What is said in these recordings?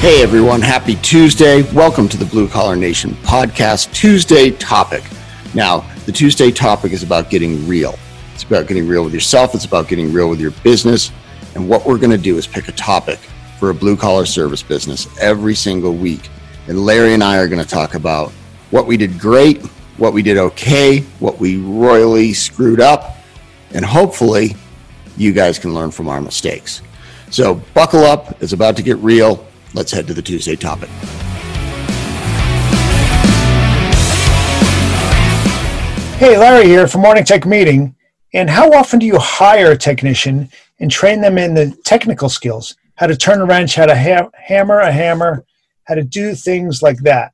Hey everyone, happy Tuesday. Welcome to the Blue Collar Nation podcast Tuesday topic. Now, the Tuesday topic is about getting real. It's about getting real with yourself, it's about getting real with your business. And what we're going to do is pick a topic for a blue collar service business every single week. And Larry and I are going to talk about what we did great, what we did okay, what we royally screwed up, and hopefully you guys can learn from our mistakes. So buckle up, it's about to get real. Let's head to the Tuesday topic. Hey, Larry here from Morning Tech Meeting. And how often do you hire a technician and train them in the technical skills? How to turn a wrench, how to ha- hammer a hammer, how to do things like that.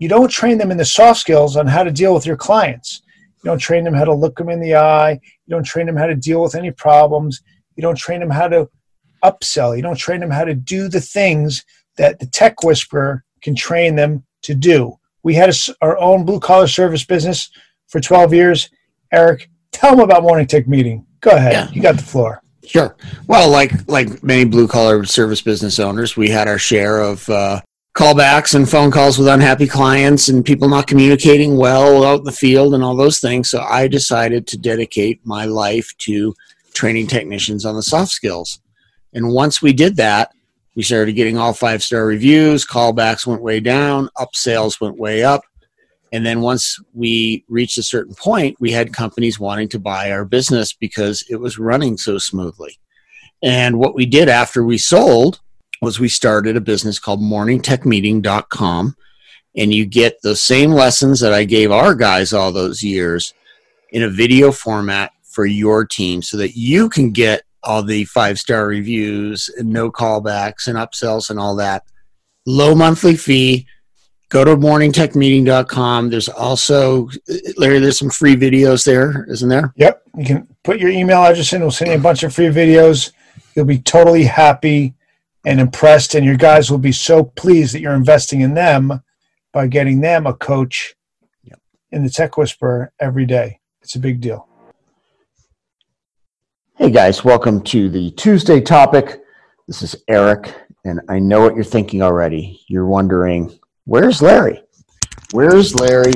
You don't train them in the soft skills on how to deal with your clients. You don't train them how to look them in the eye. You don't train them how to deal with any problems. You don't train them how to upsell. You don't train them how to do the things that the tech whisperer can train them to do. We had a, our own blue collar service business for 12 years. Eric, tell them about Morning Tech Meeting. Go ahead. Yeah. You got the floor. Sure. Well, like like many blue collar service business owners, we had our share of uh, callbacks and phone calls with unhappy clients and people not communicating well out in the field and all those things. So I decided to dedicate my life to training technicians on the soft skills. And once we did that, we started getting all five star reviews, callbacks went way down, upsales went way up. And then once we reached a certain point, we had companies wanting to buy our business because it was running so smoothly. And what we did after we sold was we started a business called morningtechmeeting.com. And you get the same lessons that I gave our guys all those years in a video format for your team so that you can get all the five star reviews and no callbacks and upsells and all that. Low monthly fee. Go to morningtechmeeting.com. There's also, Larry, there's some free videos there, isn't there? Yep. You can put your email address in. We'll send you a bunch of free videos. You'll be totally happy and impressed, and your guys will be so pleased that you're investing in them by getting them a coach yep. in the Tech Whisperer every day. It's a big deal. Hey guys, welcome to the Tuesday topic. This is Eric, and I know what you're thinking already. You're wondering, where's Larry? Where's Larry?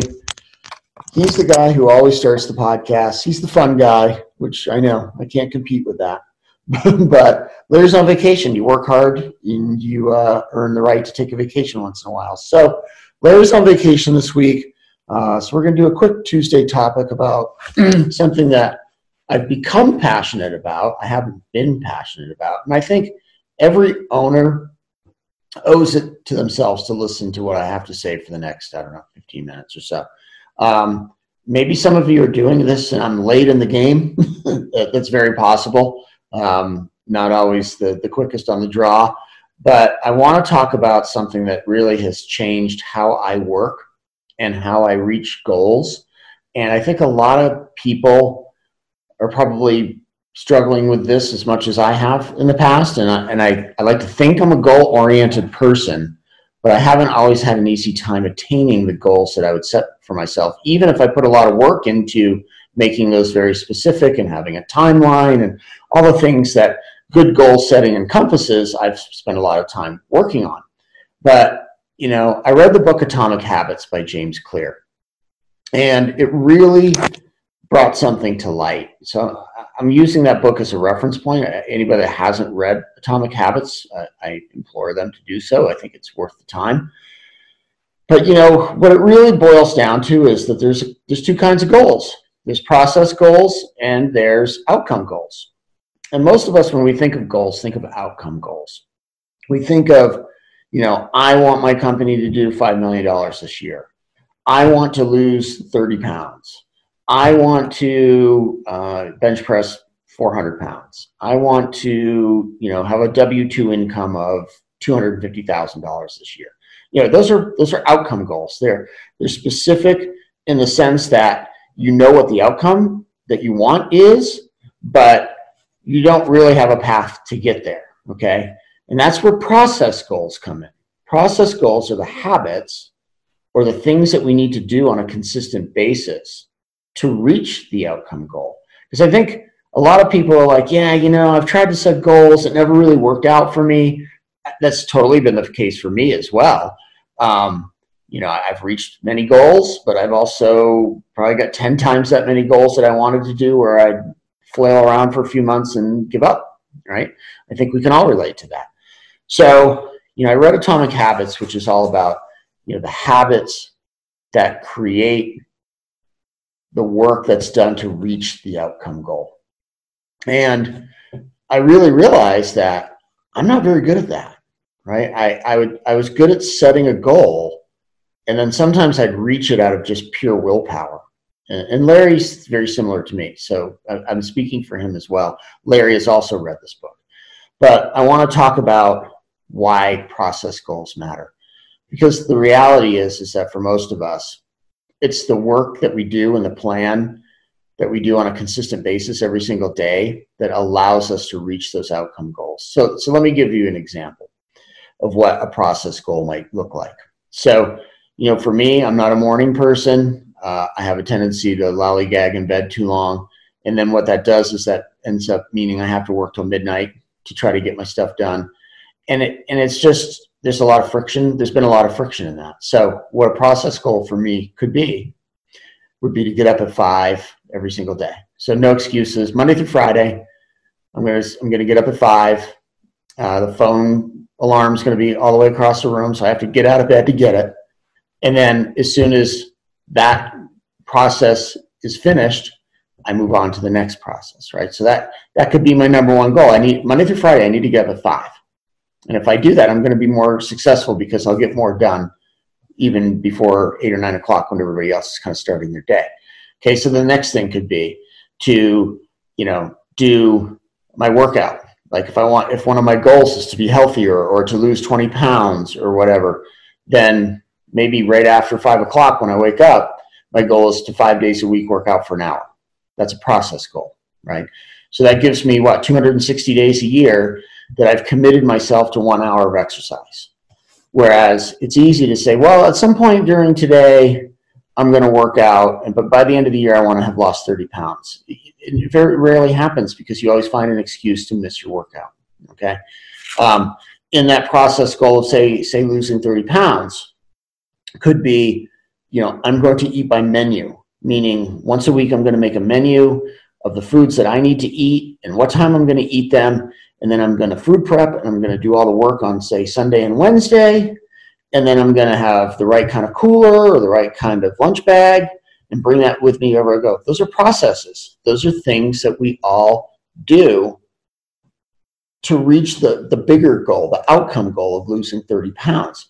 He's the guy who always starts the podcast. He's the fun guy, which I know I can't compete with that. but Larry's on vacation. You work hard and you uh, earn the right to take a vacation once in a while. So Larry's on vacation this week. Uh, so we're going to do a quick Tuesday topic about something that I've become passionate about. I haven't been passionate about. And I think every owner owes it to themselves to listen to what I have to say for the next, I don't know, 15 minutes or so. Um, maybe some of you are doing this and I'm late in the game. That's very possible. Um, not always the, the quickest on the draw. But I want to talk about something that really has changed how I work and how I reach goals. And I think a lot of people are probably struggling with this as much as I have in the past. And I, and I, I like to think I'm a goal oriented person, but I haven't always had an easy time attaining the goals that I would set for myself, even if I put a lot of work into making those very specific and having a timeline and all the things that good goal setting encompasses, I've spent a lot of time working on. But, you know, I read the book Atomic Habits by James Clear. And it really brought something to light. So I'm using that book as a reference point. Anybody that hasn't read Atomic Habits, uh, I implore them to do so. I think it's worth the time. But you know what it really boils down to is that there's there's two kinds of goals. There's process goals and there's outcome goals. And most of us, when we think of goals, think of outcome goals. We think of, you know, I want my company to do $5 million this year. I want to lose 30 pounds. I want to uh, bench press 400 pounds. I want to, you know, have a W two income of two hundred fifty thousand dollars this year. You know, those are those are outcome goals. They're they're specific in the sense that you know what the outcome that you want is, but you don't really have a path to get there. Okay, and that's where process goals come in. Process goals are the habits or the things that we need to do on a consistent basis to reach the outcome goal. Because I think a lot of people are like, yeah, you know, I've tried to set goals, it never really worked out for me. that's totally been the case for me as well. Um, you know, I've reached many goals, but I've also probably got 10 times that many goals that I wanted to do where I'd flail around for a few months and give up, right? I think we can all relate to that. So, you know, I read Atomic Habits, which is all about, you know, the habits that create the work that's done to reach the outcome goal. And I really realized that I'm not very good at that, right? I, I would I was good at setting a goal, and then sometimes I'd reach it out of just pure willpower. And, and Larry's very similar to me, so I'm speaking for him as well. Larry has also read this book, but I want to talk about why process goals matter, because the reality is is that for most of us, it's the work that we do and the plan that we do on a consistent basis every single day that allows us to reach those outcome goals. So, so let me give you an example of what a process goal might look like. So, you know, for me, I'm not a morning person. Uh, I have a tendency to lollygag in bed too long. And then what that does is that ends up meaning I have to work till midnight to try to get my stuff done. And it, and it's just, there's a lot of friction. There's been a lot of friction in that. So, what a process goal for me could be would be to get up at five every single day. So, no excuses. Monday through Friday, I'm going to I'm to get up at five. Uh, the phone alarm is going to be all the way across the room, so I have to get out of bed to get it. And then, as soon as that process is finished, I move on to the next process, right? So that that could be my number one goal. I need Monday through Friday. I need to get up at five. And if I do that, I'm going to be more successful because I'll get more done even before eight or nine o'clock when everybody else is kind of starting their day. Okay, so the next thing could be to, you know, do my workout. Like if I want, if one of my goals is to be healthier or to lose 20 pounds or whatever, then maybe right after five o'clock when I wake up, my goal is to five days a week work out for an hour. That's a process goal, right? So that gives me what, 260 days a year that I've committed myself to one hour of exercise. Whereas it's easy to say, well, at some point during today, I'm going to work out, but by the end of the year, I want to have lost 30 pounds. It very rarely happens because you always find an excuse to miss your workout. Okay. Um, in that process goal of say, say losing 30 pounds could be, you know, I'm going to eat by menu, meaning once a week, I'm going to make a menu of the foods that I need to eat and what time I'm going to eat them and then I'm going to food prep and I'm going to do all the work on say Sunday and Wednesday and then I'm going to have the right kind of cooler or the right kind of lunch bag and bring that with me wherever I go. Those are processes. Those are things that we all do to reach the, the bigger goal, the outcome goal of losing 30 pounds.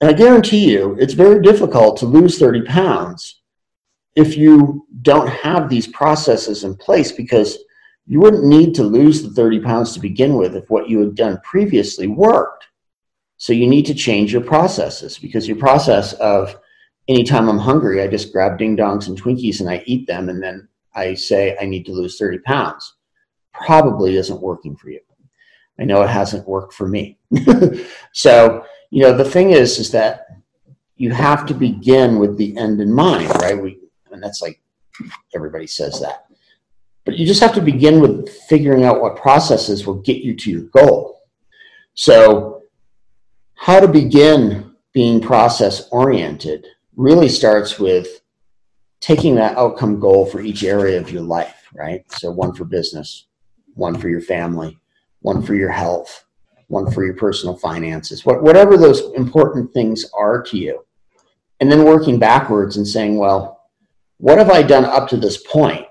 And I guarantee you, it's very difficult to lose 30 pounds if you don't have these processes in place because you wouldn't need to lose the 30 pounds to begin with if what you had done previously worked. So you need to change your processes because your process of anytime I'm hungry, I just grab ding dongs and Twinkies and I eat them and then I say I need to lose 30 pounds probably isn't working for you. I know it hasn't worked for me. so, you know, the thing is, is that you have to begin with the end in mind, right? We, and that's like everybody says that. But you just have to begin with figuring out what processes will get you to your goal. So, how to begin being process oriented really starts with taking that outcome goal for each area of your life, right? So, one for business, one for your family, one for your health, one for your personal finances, whatever those important things are to you. And then working backwards and saying, well, what have I done up to this point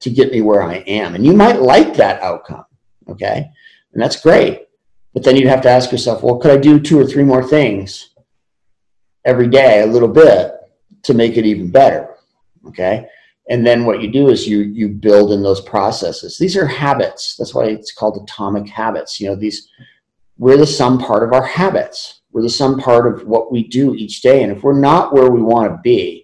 to get me where I am. And you might like that outcome, okay? And that's great. But then you'd have to ask yourself, well, could I do two or three more things every day, a little bit, to make it even better, okay? And then what you do is you you build in those processes. These are habits. That's why it's called atomic habits. You know, these we're the sum part of our habits. We're the sum part of what we do each day. And if we're not where we want to be,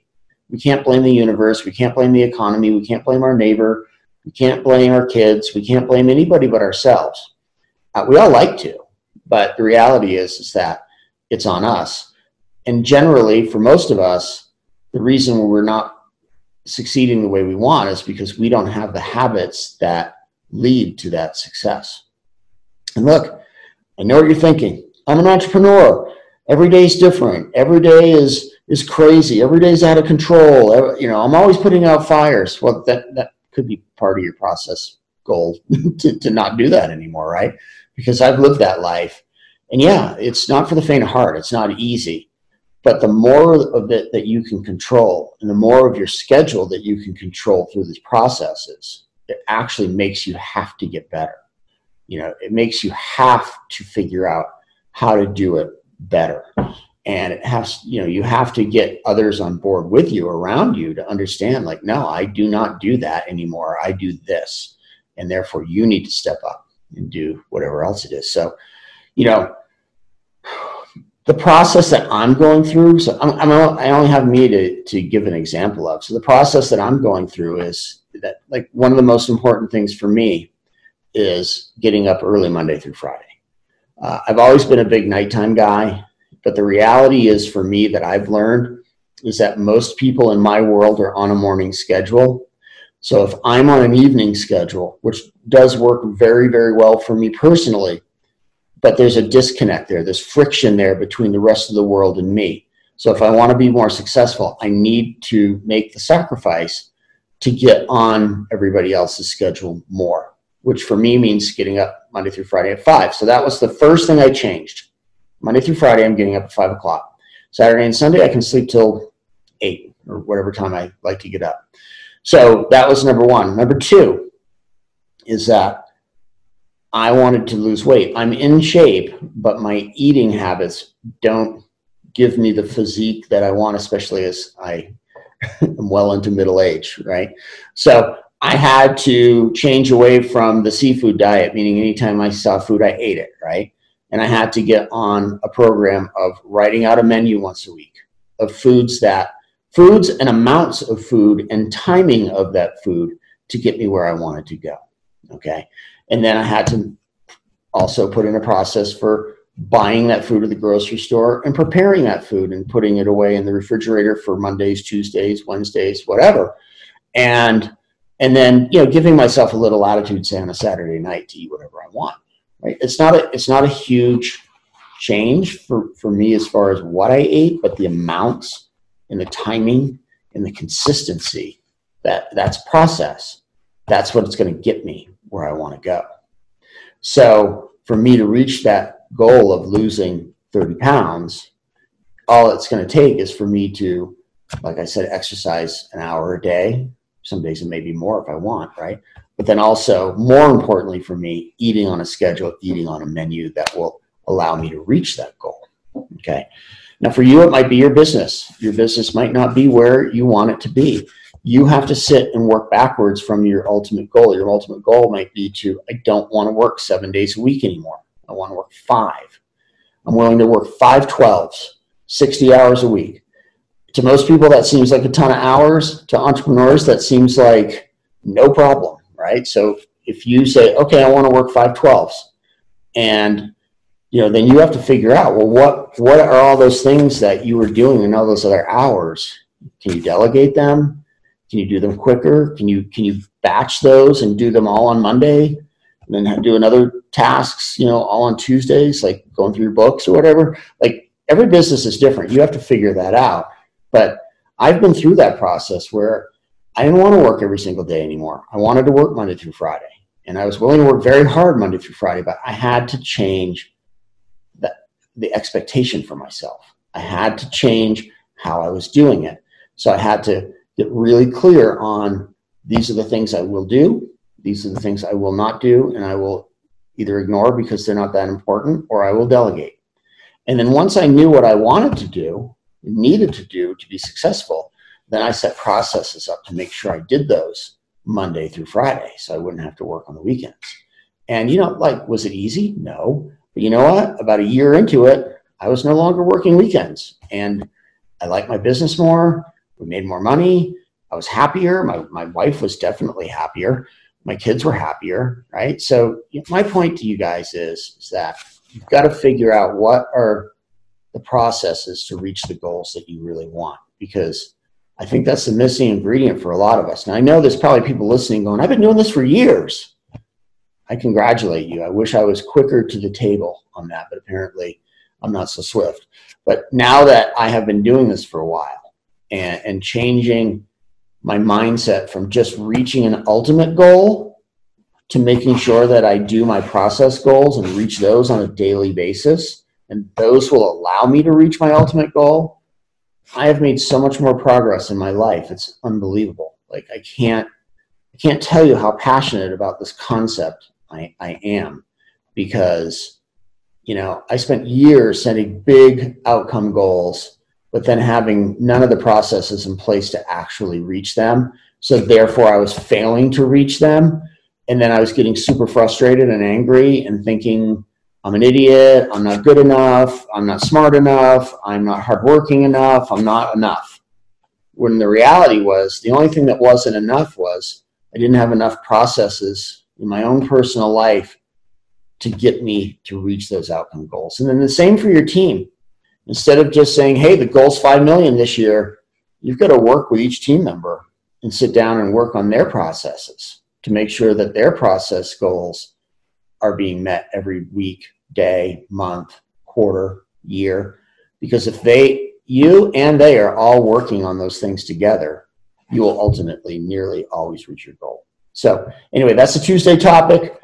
we can't blame the universe. We can't blame the economy. We can't blame our neighbor. We can't blame our kids. We can't blame anybody but ourselves. Uh, we all like to, but the reality is, is that it's on us. And generally, for most of us, the reason we're not succeeding the way we want is because we don't have the habits that lead to that success. And look, I know what you're thinking. I'm an entrepreneur. Every day is different. Every day is is crazy. Every day is out of control. You know, I'm always putting out fires. Well, that that could be part of your process goal to, to not do that anymore, right? Because I've lived that life. And yeah, it's not for the faint of heart. It's not easy. But the more of it that you can control and the more of your schedule that you can control through these processes, it actually makes you have to get better. You know, it makes you have to figure out how to do it better. And it has, you know, you have to get others on board with you around you to understand, like, no, I do not do that anymore. I do this. And therefore, you need to step up and do whatever else it is. So, you know, the process that I'm going through, so I'm, I'm, i only have me to, to give an example of. So the process that I'm going through is that like one of the most important things for me is getting up early Monday through Friday. Uh, I've always been a big nighttime guy, but the reality is for me that I've learned is that most people in my world are on a morning schedule. So if I'm on an evening schedule, which does work very, very well for me personally, but there's a disconnect there. There's friction there between the rest of the world and me. So if I want to be more successful, I need to make the sacrifice to get on everybody else's schedule more, which for me means getting up Monday through Friday at five. So that was the first thing I changed. Monday through Friday, I'm getting up at five o'clock. Saturday and Sunday, I can sleep till eight or whatever time I like to get up. So that was number one. Number two is that I wanted to lose weight. I'm in shape, but my eating habits don't give me the physique that I want, especially as I am well into middle age, right? So I had to change away from the seafood diet, meaning anytime I saw food, I ate it, right? And I had to get on a program of writing out a menu once a week of foods that, foods and amounts of food and timing of that food to get me where I wanted to go. Okay. And then I had to also put in a process for buying that food at the grocery store and preparing that food and putting it away in the refrigerator for Mondays, Tuesdays, Wednesdays, whatever. And and then you know giving myself a little latitude say on a Saturday night to eat whatever I want. Right? It's not a it's not a huge change for, for me as far as what I ate, but the amounts and the timing and the consistency that that's process. That's what it's going to get me where I want to go. So for me to reach that goal of losing 30 pounds, all it's going to take is for me to, like I said, exercise an hour a day. Some days it may be more if I want, right? But then also, more importantly for me, eating on a schedule, eating on a menu that will allow me to reach that goal. Okay. Now, for you, it might be your business. Your business might not be where you want it to be you have to sit and work backwards from your ultimate goal. Your ultimate goal might be to, I don't want to work seven days a week anymore. I want to work five. I'm willing to work five 12s, 60 hours a week. To most people, that seems like a ton of hours. To entrepreneurs, that seems like no problem, right? So if you say, okay, I want to work five 12s, and you know, then you have to figure out, well, what what are all those things that you were doing in all those other hours? Can you delegate them? Can you do them quicker? Can you can you batch those and do them all on Monday, and then do another tasks, you know, all on Tuesdays, like going through your books or whatever? Like every business is different. You have to figure that out. But I've been through that process where I didn't want to work every single day anymore. I wanted to work Monday through Friday. And I was willing to work very hard Monday through Friday, but I had to change the, the expectation for myself. I had to change how I was doing it. So I had to get really clear on these are the things I will do, these are the things I will not do, and I will either ignore because they're not that important or I will delegate. And then once I knew what I wanted to do, needed to do to be successful, then I set processes up to make sure I did those Monday through Friday so I wouldn't have to work on the weekends. And you know, like, was it easy? No. But you know what? About a year into it, I was no longer working weekends and I like my business more. We made more money. I was happier. My, my wife was definitely happier. My kids were happier, right? So my point to you guys is, is that you've got to figure out what are the processes to reach the goals that you really want because I think that's the missing ingredient for a lot of us. And I know there's probably people listening going, I've been doing this for years. I congratulate you. I wish I was quicker to the table on that, but apparently I'm not so swift. But now that I have been doing this for a while and, and changing my mindset from just reaching an ultimate goal to making sure that I do my process goals and reach those on a daily basis, and those will allow me to reach my ultimate goal. I have made so much more progress in my life. It's unbelievable. Like I can't I can't tell you how passionate about this concept I, I am because you know I spent years setting big outcome goals but then having none of the processes in place to actually reach them. So therefore, I was failing to reach them. And then I was getting super frustrated and angry and thinking, I'm an idiot. I'm not good enough. I'm not smart enough. I'm not hardworking enough. I'm not enough. When the reality was, the only thing that wasn't enough was I didn't have enough processes in my own personal life to get me to reach those outcome goals. And then the same for your team instead of just saying, hey, the goal's 5 million this year, you've got to work with each team member and sit down and work on their processes to make sure that their process goals are being met every week, day, month, quarter, year. Because if they, you and they are all working on those things together, you will ultimately nearly always reach your goal. So, anyway, that's the Tuesday topic.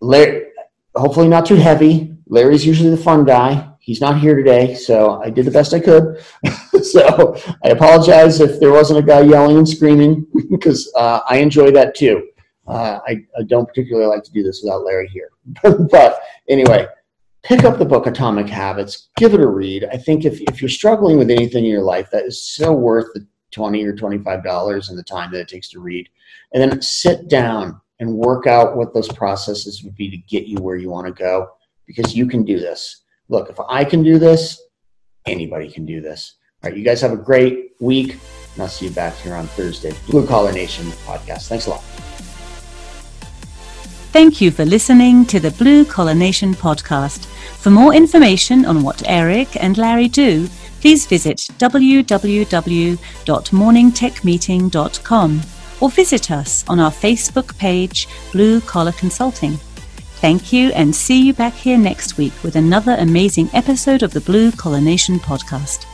Larry, hopefully, not too heavy. Larry's usually the fun guy he's not here today, so I did the best I could. so I apologize if there wasn't a guy yelling and screaming because uh, I enjoy that too. Uh, I, I, don't particularly like to do this without Larry here. but anyway, pick up the book Atomic Habits, give it a read. I think if, if you're struggling with anything in your life, that is so worth the 20 or $25 and the time that it takes to read. And then sit down and work out what those processes would be to get you where you want to go because you can do this look, if I can do this, anybody can do this. All right, you guys have a great week, and I'll see you back here on Thursday. Blue Collar Nation podcast. Thanks a lot. Thank you for listening to the Blue Collar Nation podcast. For more information on what Eric and Larry do, please visit www.morningtechmeeting.com or visit us on our Facebook page, Blue Collar Consulting. Thank you and see you back here next week with another amazing episode of the Blue Collar Nation podcast.